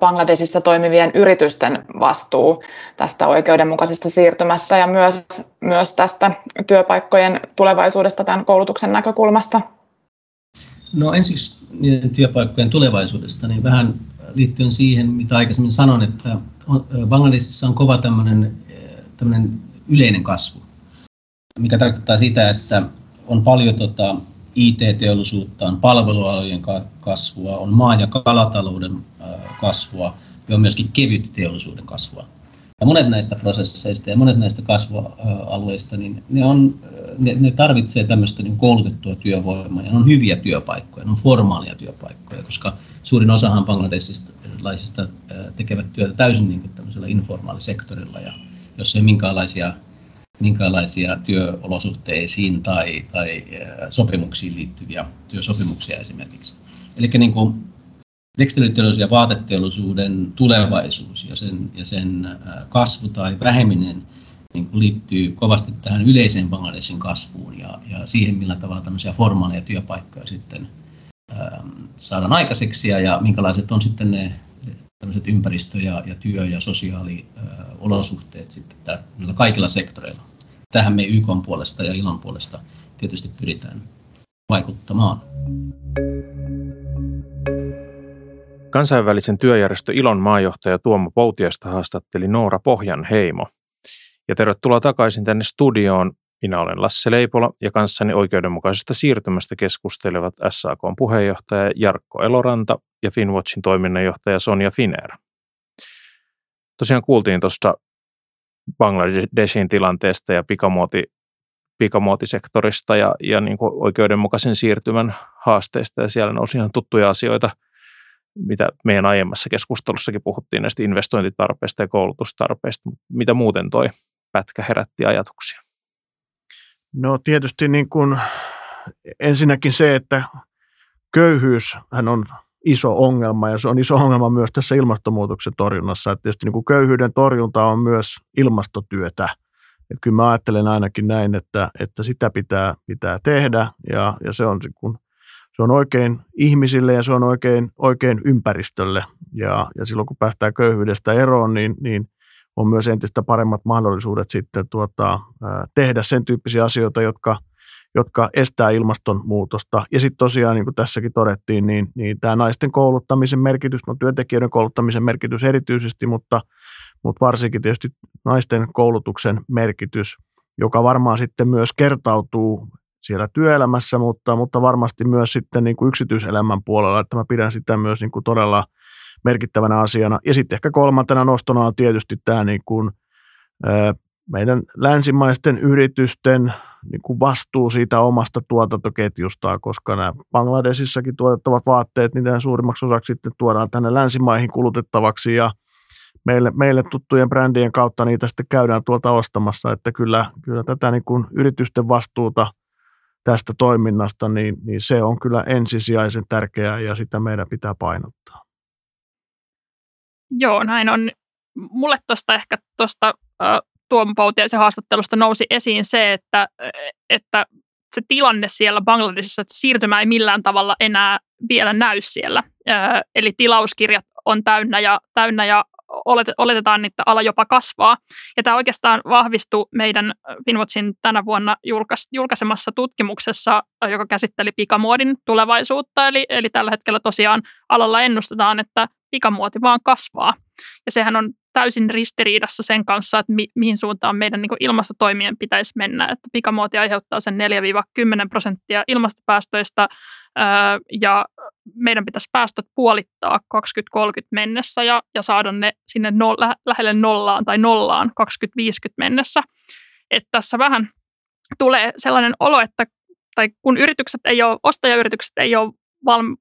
Bangladesissa toimivien yritysten vastuu tästä oikeudenmukaisesta siirtymästä ja myös, myös tästä työpaikkojen tulevaisuudesta tämän koulutuksen näkökulmasta? No ensiksi työpaikkojen tulevaisuudesta, niin vähän liittyen siihen, mitä aikaisemmin sanon, että Bangladesissa on kova tämmöinen, tämmöinen yleinen kasvu, mikä tarkoittaa sitä, että on paljon tota, IT-teollisuutta, on palvelualojen kasvua, on maa- ja kalatalouden kasvua ja on myöskin kevyt teollisuuden kasvua. Ja monet näistä prosesseista ja monet näistä kasvualueista, niin ne, on, ne, ne tarvitsee tämmöistä niin koulutettua työvoimaa ja ne on hyviä työpaikkoja, ne on formaalia työpaikkoja, koska suurin osahan bangladesilaisista tekevät työtä täysin niin kuin tämmöisellä informaalisektorilla ja jos ei minkäänlaisia minkälaisia työolosuhteisiin tai, tai sopimuksiin liittyviä työsopimuksia esimerkiksi. Eli niin kuin tekstiiliteollisuuden ja vaateteollisuuden tulevaisuus ja sen, ja sen kasvu tai väheminen niin kuin liittyy kovasti tähän yleiseen Bangladesin kasvuun ja, ja siihen, millä tavalla tämmöisiä formaaleja työpaikkoja sitten ää, saadaan aikaiseksi ja, ja minkälaiset on sitten ne tämmöiset ympäristö- ja, ja työ- ja sosiaaliolosuhteet sitten täällä, kaikilla sektoreilla. Tähän me YK puolesta ja ilon puolesta tietysti pyritään vaikuttamaan. Kansainvälisen työjärjestö Ilon maajohtaja Tuomo Poutiasta haastatteli Noora Pohjanheimo. Ja tervetuloa takaisin tänne studioon. Minä olen Lasse Leipola ja kanssani oikeudenmukaisesta siirtymästä keskustelevat SAK puheenjohtaja Jarkko Eloranta ja Finwatchin toiminnanjohtaja Sonja Finer. Tosiaan kuultiin tuosta Bangladeshin tilanteesta ja pikamuoti, pikamuotisektorista ja, ja niin kuin oikeudenmukaisen siirtymän haasteista ja siellä nousi ihan tuttuja asioita, mitä meidän aiemmassa keskustelussakin puhuttiin näistä investointitarpeista ja koulutustarpeista, mitä muuten toi pätkä herätti ajatuksia? No tietysti niin kuin ensinnäkin se, että köyhyys hän on iso ongelma ja se on iso ongelma myös tässä ilmastonmuutoksen torjunnassa. Että tietysti niin kuin köyhyyden torjunta on myös ilmastotyötä. Että kyllä mä ajattelen ainakin näin, että, että sitä pitää, pitää tehdä ja, ja se, on, kun, se on oikein ihmisille ja se on oikein, oikein ympäristölle. Ja, ja silloin kun päästään köyhyydestä eroon, niin, niin on myös entistä paremmat mahdollisuudet sitten tuota, tehdä sen tyyppisiä asioita, jotka – jotka estää ilmastonmuutosta. Ja sitten tosiaan, niin kuin tässäkin todettiin, niin, niin tämä naisten kouluttamisen merkitys, no työntekijöiden kouluttamisen merkitys erityisesti, mutta, mutta varsinkin tietysti naisten koulutuksen merkitys, joka varmaan sitten myös kertautuu siellä työelämässä, mutta, mutta varmasti myös sitten niin kuin yksityiselämän puolella, että mä pidän sitä myös niin kuin todella merkittävänä asiana. Ja sitten ehkä kolmantena nostona on tietysti tämä niin kuin, meidän länsimaisten yritysten niin kuin vastuu siitä omasta tuotantoketjustaan, koska nämä Bangladesissakin tuotettavat vaatteet, niin suurimmaksi osaksi sitten tuodaan tänne länsimaihin kulutettavaksi ja meille, meille tuttujen brändien kautta niitä sitten käydään tuolta ostamassa, että kyllä, kyllä tätä niin kuin yritysten vastuuta tästä toiminnasta, niin, niin se on kyllä ensisijaisen tärkeää ja sitä meidän pitää painottaa. Joo, näin on. Mulle tuosta ehkä tuosta Tuomo Pautiaisen haastattelusta nousi esiin se, että, että se tilanne siellä Bangladesissa, että siirtymä ei millään tavalla enää vielä näy siellä. Eli tilauskirjat on täynnä ja, täynnä ja oletetaan, että ala jopa kasvaa. Ja tämä oikeastaan vahvistui meidän Finwatchin tänä vuonna julkais, julkaisemassa tutkimuksessa, joka käsitteli pikamuodin tulevaisuutta. Eli, eli tällä hetkellä tosiaan alalla ennustetaan, että pikamuoti vaan kasvaa. Ja sehän on täysin ristiriidassa sen kanssa, että mi- mihin suuntaan meidän niin ilmastotoimien pitäisi mennä. Että pikamuoti aiheuttaa sen 4-10 prosenttia ilmastopäästöistä ja meidän pitäisi päästöt puolittaa 2030 mennessä ja, ja saada ne sinne no, lä- lähelle nollaan tai nollaan 2050 mennessä. Että tässä vähän tulee sellainen olo, että tai kun yritykset ei ole, ostajayritykset ei ole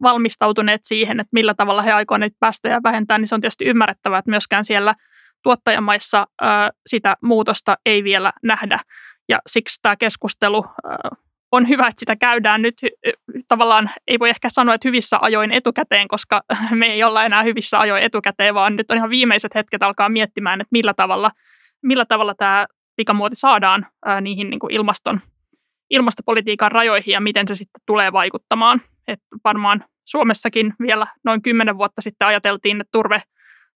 valmistautuneet siihen, että millä tavalla he aikovat niitä päästöjä vähentää, niin se on tietysti ymmärrettävää, että myöskään siellä tuottajamaissa sitä muutosta ei vielä nähdä. Ja siksi tämä keskustelu on hyvä, että sitä käydään nyt tavallaan, ei voi ehkä sanoa, että hyvissä ajoin etukäteen, koska me ei olla enää hyvissä ajoin etukäteen, vaan nyt on ihan viimeiset hetket alkaa miettimään, että millä tavalla, millä tavalla tämä pikamuoti saadaan niihin niin kuin ilmaston, ilmastopolitiikan rajoihin ja miten se sitten tulee vaikuttamaan. Et varmaan Suomessakin vielä noin kymmenen vuotta sitten ajateltiin, että turve,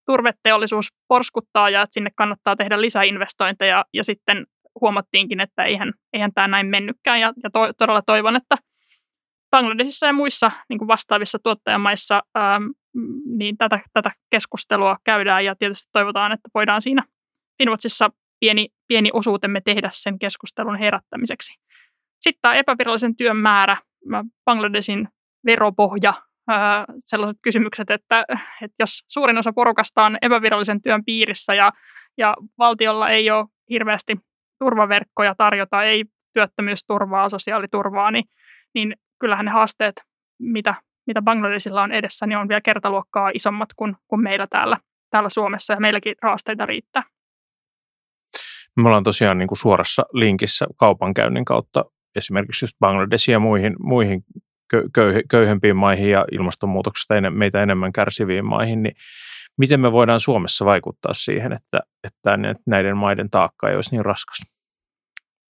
turveteollisuus porskuttaa ja että sinne kannattaa tehdä lisäinvestointeja. Ja sitten huomattiinkin, että eihän, eihän tämä näin mennytkään. Ja, ja to, todella toivon, että Bangladesissa ja muissa niin kuin vastaavissa tuottajamaissa ähm, niin tätä, tätä keskustelua käydään. Ja tietysti toivotaan, että voidaan siinä Finwatchissa pieni, pieni osuutemme tehdä sen keskustelun herättämiseksi. Sitten tämä epävirallisen työn määrä, Bangladesin veropohja, sellaiset kysymykset, että, että jos suurin osa porukasta on epävirallisen työn piirissä ja, ja valtiolla ei ole hirveästi turvaverkkoja tarjota, ei työttömyysturvaa, sosiaaliturvaa, niin, niin kyllähän ne haasteet, mitä, mitä Bangladesilla on edessä, niin on vielä kertaluokkaa isommat kuin, kuin meillä täällä, täällä Suomessa ja meilläkin haasteita riittää. Me ollaan tosiaan niin kuin suorassa linkissä kaupankäynnin kautta esimerkiksi just Bangladesia ja muihin, muihin köy, köyhempiin maihin ja ilmastonmuutoksesta meitä enemmän kärsiviin maihin, niin miten me voidaan Suomessa vaikuttaa siihen, että, että näiden maiden taakka ei olisi niin raskas?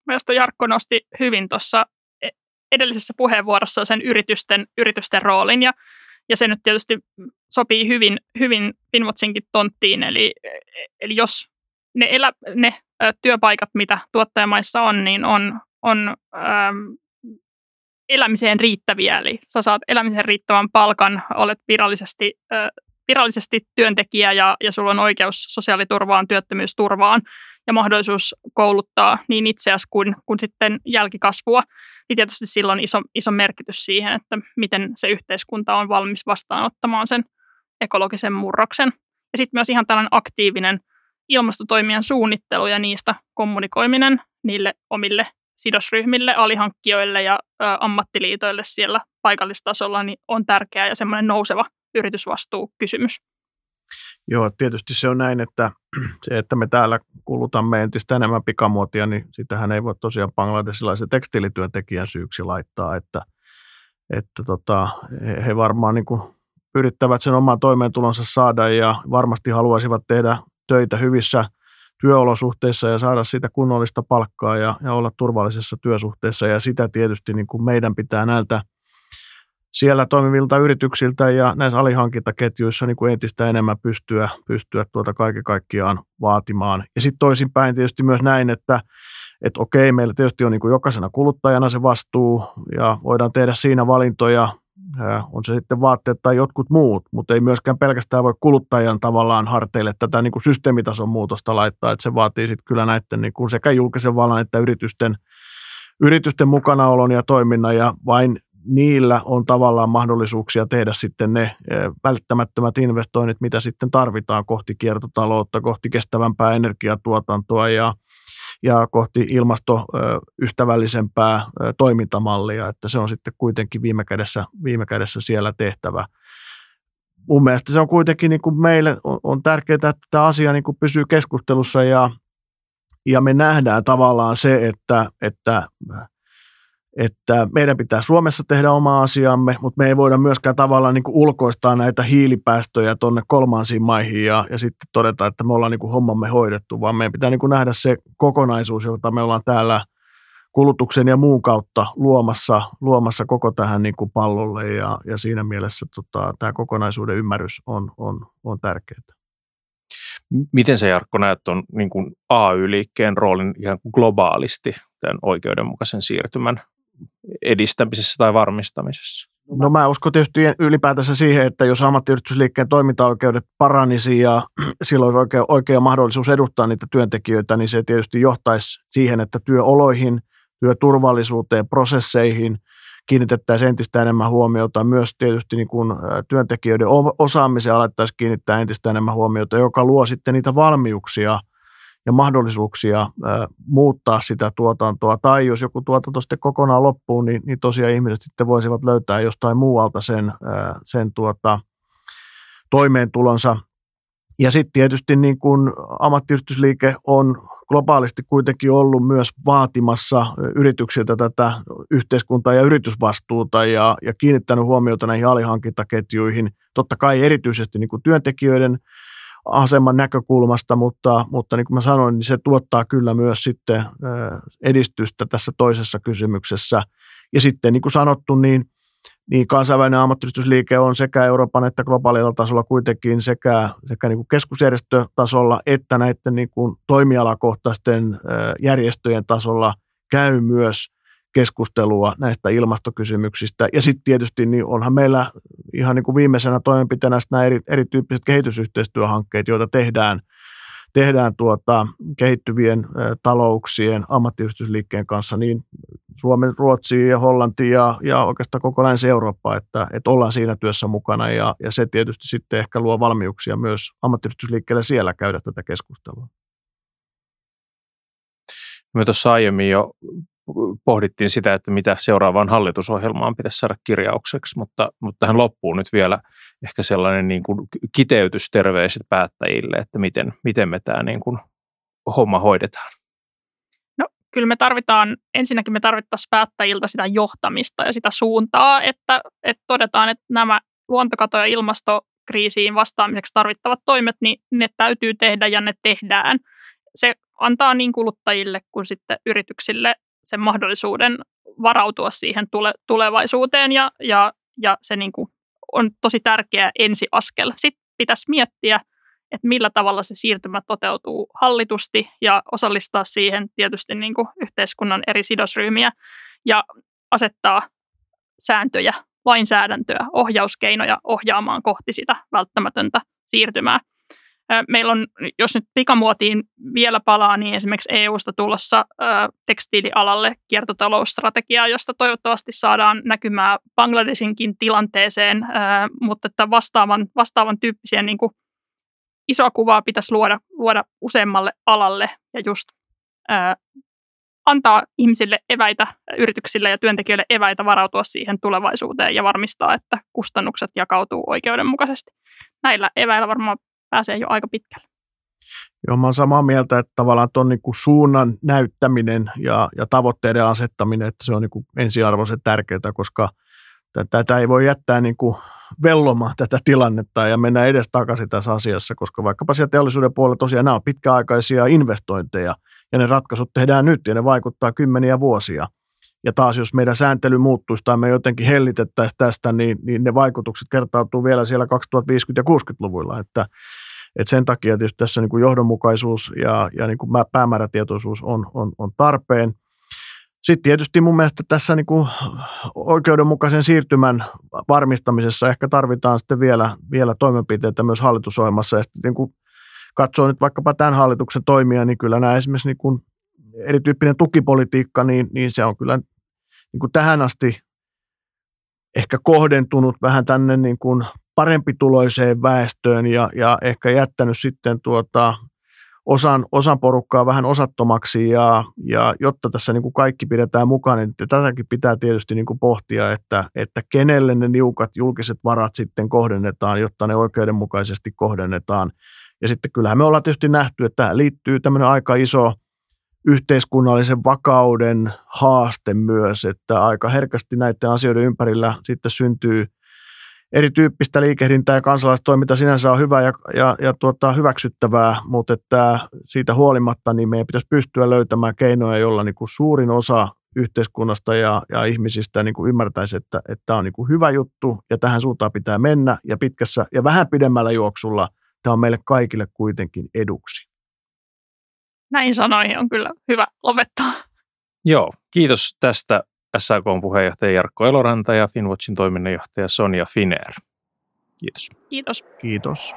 Mielestäni Jarkko nosti hyvin tuossa e, edellisessä puheenvuorossa sen yritysten, yritysten roolin ja, ja se nyt tietysti sopii hyvin, hyvin Finwatchinkin tonttiin, eli, eli jos ne, elä, ne työpaikat, mitä tuottajamaissa on, niin on, on ähm, elämiseen riittäviä, eli sä saat elämiseen riittävän palkan, olet virallisesti, virallisesti työntekijä ja, ja sulla on oikeus sosiaaliturvaan, työttömyysturvaan ja mahdollisuus kouluttaa niin itseäsi kuin, kuin sitten jälkikasvua, niin tietysti silloin iso, iso merkitys siihen, että miten se yhteiskunta on valmis vastaanottamaan sen ekologisen murroksen. Ja sitten myös ihan tällainen aktiivinen ilmastotoimien suunnittelu ja niistä kommunikoiminen niille omille sidosryhmille, alihankkijoille ja ä, ammattiliitoille siellä paikallistasolla niin on tärkeä ja semmoinen nouseva yritysvastuukysymys. Joo, tietysti se on näin, että se, että me täällä kulutamme entistä enemmän pikamuotia, niin sitähän ei voi tosiaan bangladesilaisen tekstiilityöntekijän syyksi laittaa, että, että tota, he varmaan niin kuin yrittävät sen oman toimeentulonsa saada ja varmasti haluaisivat tehdä töitä hyvissä työolosuhteissa ja saada siitä kunnollista palkkaa ja, ja olla turvallisessa työsuhteessa. Ja sitä tietysti niin kuin meidän pitää näiltä siellä toimivilta yrityksiltä ja näissä alihankintaketjuissa niin kuin entistä enemmän pystyä, pystyä tuota kaiken kaikkiaan vaatimaan. Ja sitten toisinpäin tietysti myös näin, että että okei, meillä tietysti on niin kuin jokaisena kuluttajana se vastuu ja voidaan tehdä siinä valintoja, on se sitten vaatteet tai jotkut muut, mutta ei myöskään pelkästään voi kuluttajan tavallaan harteille tätä niin kuin systeemitason muutosta laittaa, että se vaatii sitten kyllä näiden niin kuin sekä julkisen vallan että yritysten, yritysten mukanaolon ja toiminnan ja vain niillä on tavallaan mahdollisuuksia tehdä sitten ne välttämättömät investoinnit, mitä sitten tarvitaan kohti kiertotaloutta, kohti kestävämpää energiatuotantoa ja ja kohti ilmastoystävällisempää toimintamallia, että se on sitten kuitenkin viime kädessä, viime kädessä siellä tehtävä. Mun mielestä se on kuitenkin niin kuin meille on, on tärkeää, että tämä asia niin kuin pysyy keskustelussa ja, ja me nähdään tavallaan se, että, että että meidän pitää Suomessa tehdä oma asiamme, mutta me ei voida myöskään tavallaan niin kuin ulkoistaa näitä hiilipäästöjä tuonne kolmansiin maihin ja, ja sitten todeta, että me ollaan niin kuin hommamme hoidettu, vaan meidän pitää niin kuin nähdä se kokonaisuus, jota me ollaan täällä kulutuksen ja muun kautta luomassa, luomassa koko tähän niin kuin pallolle ja, ja siinä mielessä tota, tämä kokonaisuuden ymmärrys on, on, on tärkeää. Miten se Jarkko näet tuon niin AY-liikkeen roolin ihan globaalisti tämän oikeudenmukaisen siirtymän edistämisessä tai varmistamisessa? No mä uskon tietysti ylipäätänsä siihen, että jos ammattiyhdistysliikkeen toimintaoikeudet paranisi ja silloin oikea, oikea mahdollisuus edustaa niitä työntekijöitä, niin se tietysti johtaisi siihen, että työoloihin, työturvallisuuteen, prosesseihin kiinnitettäisiin entistä enemmän huomiota. Myös tietysti niin kuin työntekijöiden osaamiseen alettaisiin kiinnittää entistä enemmän huomiota, joka luo sitten niitä valmiuksia – ja mahdollisuuksia muuttaa sitä tuotantoa. Tai jos joku tuotanto sitten kokonaan loppuu, niin, niin tosiaan ihmiset sitten voisivat löytää jostain muualta sen, sen tuota, toimeentulonsa. Ja sitten tietysti niin kun ammattiyhdistysliike on globaalisti kuitenkin ollut myös vaatimassa yrityksiltä tätä yhteiskuntaa ja yritysvastuuta ja, ja kiinnittänyt huomiota näihin alihankintaketjuihin. Totta kai erityisesti niin kuin työntekijöiden – aseman näkökulmasta, mutta, mutta niin kuin mä sanoin, niin se tuottaa kyllä myös sitten edistystä tässä toisessa kysymyksessä. Ja sitten niin kuin sanottu, niin, niin kansainvälinen ammattiyhdistysliike on sekä Euroopan että globaalilla tasolla kuitenkin sekä, sekä niin kuin keskusjärjestötasolla että näiden niin kuin toimialakohtaisten järjestöjen tasolla käy myös keskustelua näistä ilmastokysymyksistä. Ja sitten tietysti niin onhan meillä ihan niin kuin viimeisenä toimenpiteenä nämä eri, erityyppiset kehitysyhteistyöhankkeet, joita tehdään, tehdään tuota, kehittyvien talouksien ammattiyhdistysliikkeen kanssa niin Suomen, Ruotsiin ja Hollantiin ja, ja oikeastaan koko Länsi-Eurooppa, että, että ollaan siinä työssä mukana ja, ja se tietysti sitten ehkä luo valmiuksia myös ammattiyhdistysliikkeelle siellä käydä tätä keskustelua. Me tuossa aiemmin jo pohdittiin sitä, että mitä seuraavaan hallitusohjelmaan pitäisi saada kirjaukseksi, mutta, mutta tähän loppuu nyt vielä ehkä sellainen niin kuin kiteytys terveiset päättäjille, että miten, miten me tämä niin kuin homma hoidetaan. No kyllä me tarvitaan, ensinnäkin me tarvittaisiin päättäjiltä sitä johtamista ja sitä suuntaa, että, että todetaan, että nämä luontokato- ja ilmastokriisiin vastaamiseksi tarvittavat toimet, niin ne täytyy tehdä ja ne tehdään. Se antaa niin kuluttajille kuin sitten yrityksille sen mahdollisuuden varautua siihen tule, tulevaisuuteen ja, ja, ja se niin kuin on tosi tärkeä ensiaskel. Sitten pitäisi miettiä, että millä tavalla se siirtymä toteutuu hallitusti ja osallistaa siihen tietysti niin kuin yhteiskunnan eri sidosryhmiä ja asettaa sääntöjä, lainsäädäntöä, ohjauskeinoja ohjaamaan kohti sitä välttämätöntä siirtymää. Meillä on, jos nyt pikamuotiin vielä palaa, niin esimerkiksi EU-sta tulossa tekstiilialalle kiertotalousstrategia, josta toivottavasti saadaan näkymää Bangladesinkin tilanteeseen, mutta että vastaavan, vastaavan tyyppisiä niin kuin isoa kuvaa pitäisi luoda, luoda useammalle alalle ja just antaa ihmisille eväitä, yrityksille ja työntekijöille eväitä varautua siihen tulevaisuuteen ja varmistaa, että kustannukset jakautuu oikeudenmukaisesti. Näillä eväillä varmaan pääsee jo aika pitkälle. Joo, mä olen samaa mieltä, että tavallaan tuon niin kuin suunnan näyttäminen ja, ja tavoitteiden asettaminen, että se on niin kuin ensiarvoisen tärkeää, koska tätä ei voi jättää niin kuin vellomaan tätä tilannetta ja mennä edes takaisin tässä asiassa, koska vaikkapa siellä teollisuuden puolella tosiaan nämä on pitkäaikaisia investointeja ja ne ratkaisut tehdään nyt ja ne vaikuttaa kymmeniä vuosia. Ja taas jos meidän sääntely muuttuisi tai me jotenkin hellitettäisiin tästä, niin, niin ne vaikutukset kertautuu vielä siellä 2050- ja 60-luvuilla. Että, että sen takia tietysti tässä niin kuin johdonmukaisuus ja, ja niin kuin päämäärätietoisuus on, on, on tarpeen. Sitten tietysti mun mielestä tässä niin kuin oikeudenmukaisen siirtymän varmistamisessa ehkä tarvitaan sitten vielä, vielä toimenpiteitä myös hallitusohjelmassa. Ja sitten niin kuin katsoo nyt vaikkapa tämän hallituksen toimia, niin kyllä nämä esimerkiksi niin kuin erityyppinen tukipolitiikka, niin, niin se on kyllä niin tähän asti ehkä kohdentunut vähän tänne niin kuin parempituloiseen väestöön ja, ja ehkä jättänyt sitten tuota, osan, osan porukkaa vähän osattomaksi ja, ja jotta tässä niin kuin kaikki pidetään mukana, niin tätäkin pitää tietysti niin kuin pohtia, että, että kenelle ne niukat julkiset varat sitten kohdennetaan, jotta ne oikeudenmukaisesti kohdennetaan. Ja sitten kyllähän me ollaan tietysti nähty, että tähän liittyy tämmöinen aika iso yhteiskunnallisen vakauden haaste myös, että aika herkästi näiden asioiden ympärillä sitten syntyy erityyppistä liikehdintää ja kansalaistoiminta sinänsä on hyvä ja, ja, ja tuota, hyväksyttävää, mutta että siitä huolimatta niin meidän pitäisi pystyä löytämään keinoja, joilla niin kuin suurin osa yhteiskunnasta ja, ja ihmisistä niin kuin ymmärtäisi, että, tämä on niin kuin hyvä juttu ja tähän suuntaan pitää mennä ja pitkässä ja vähän pidemmällä juoksulla tämä on meille kaikille kuitenkin eduksi. Näin sanoihin on kyllä hyvä lopettaa. Joo, kiitos tästä SAK puheenjohtaja Jarkko Eloranta ja Finwatchin toiminnanjohtaja Sonja Finer. Kiitos. Kiitos. Kiitos.